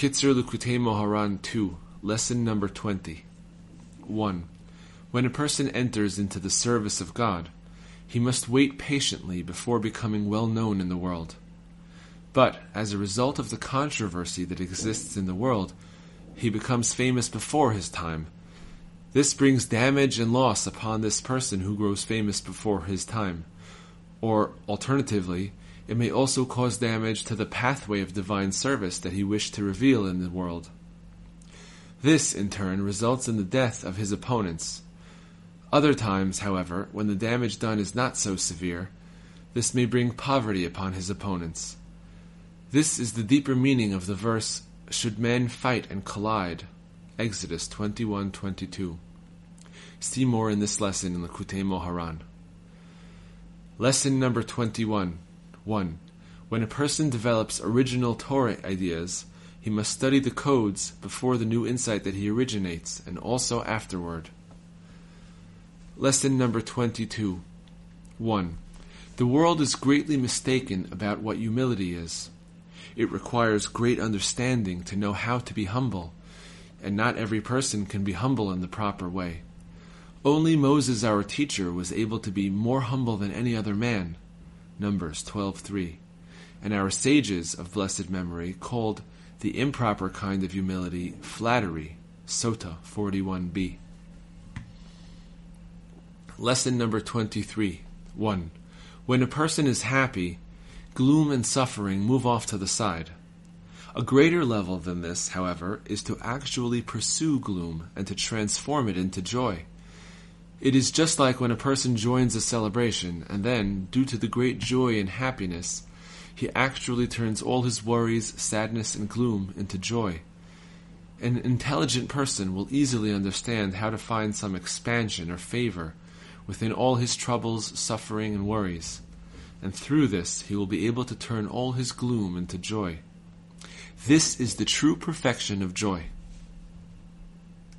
Kitzur Likutei Moharan 2, Lesson number 20. 1. When a person enters into the service of God, he must wait patiently before becoming well known in the world. But, as a result of the controversy that exists in the world, he becomes famous before his time. This brings damage and loss upon this person who grows famous before his time. Or, alternatively, it may also cause damage to the pathway of divine service that he wished to reveal in the world. This, in turn, results in the death of his opponents. Other times, however, when the damage done is not so severe, this may bring poverty upon his opponents. This is the deeper meaning of the verse, Should men fight and collide? Exodus 21:22. See more in this lesson in the Likutei Moharan. Lesson number 21. 1. When a person develops original Torah ideas, he must study the codes before the new insight that he originates, and also afterward. Lesson number 22. 1. The world is greatly mistaken about what humility is. It requires great understanding to know how to be humble, and not every person can be humble in the proper way. Only Moses, our teacher, was able to be more humble than any other man. Numbers 12:3, and our sages of blessed memory called the improper kind of humility flattery. Sota 41b. Lesson number 23. 1. When a person is happy, gloom and suffering move off to the side. A greater level than this, however, is to actually pursue gloom and to transform it into joy. It is just like when a person joins a celebration, and then, due to the great joy and happiness, he actually turns all his worries, sadness, and gloom into joy. An intelligent person will easily understand how to find some expansion or favor within all his troubles, suffering, and worries, and through this he will be able to turn all his gloom into joy. This is the true perfection of joy.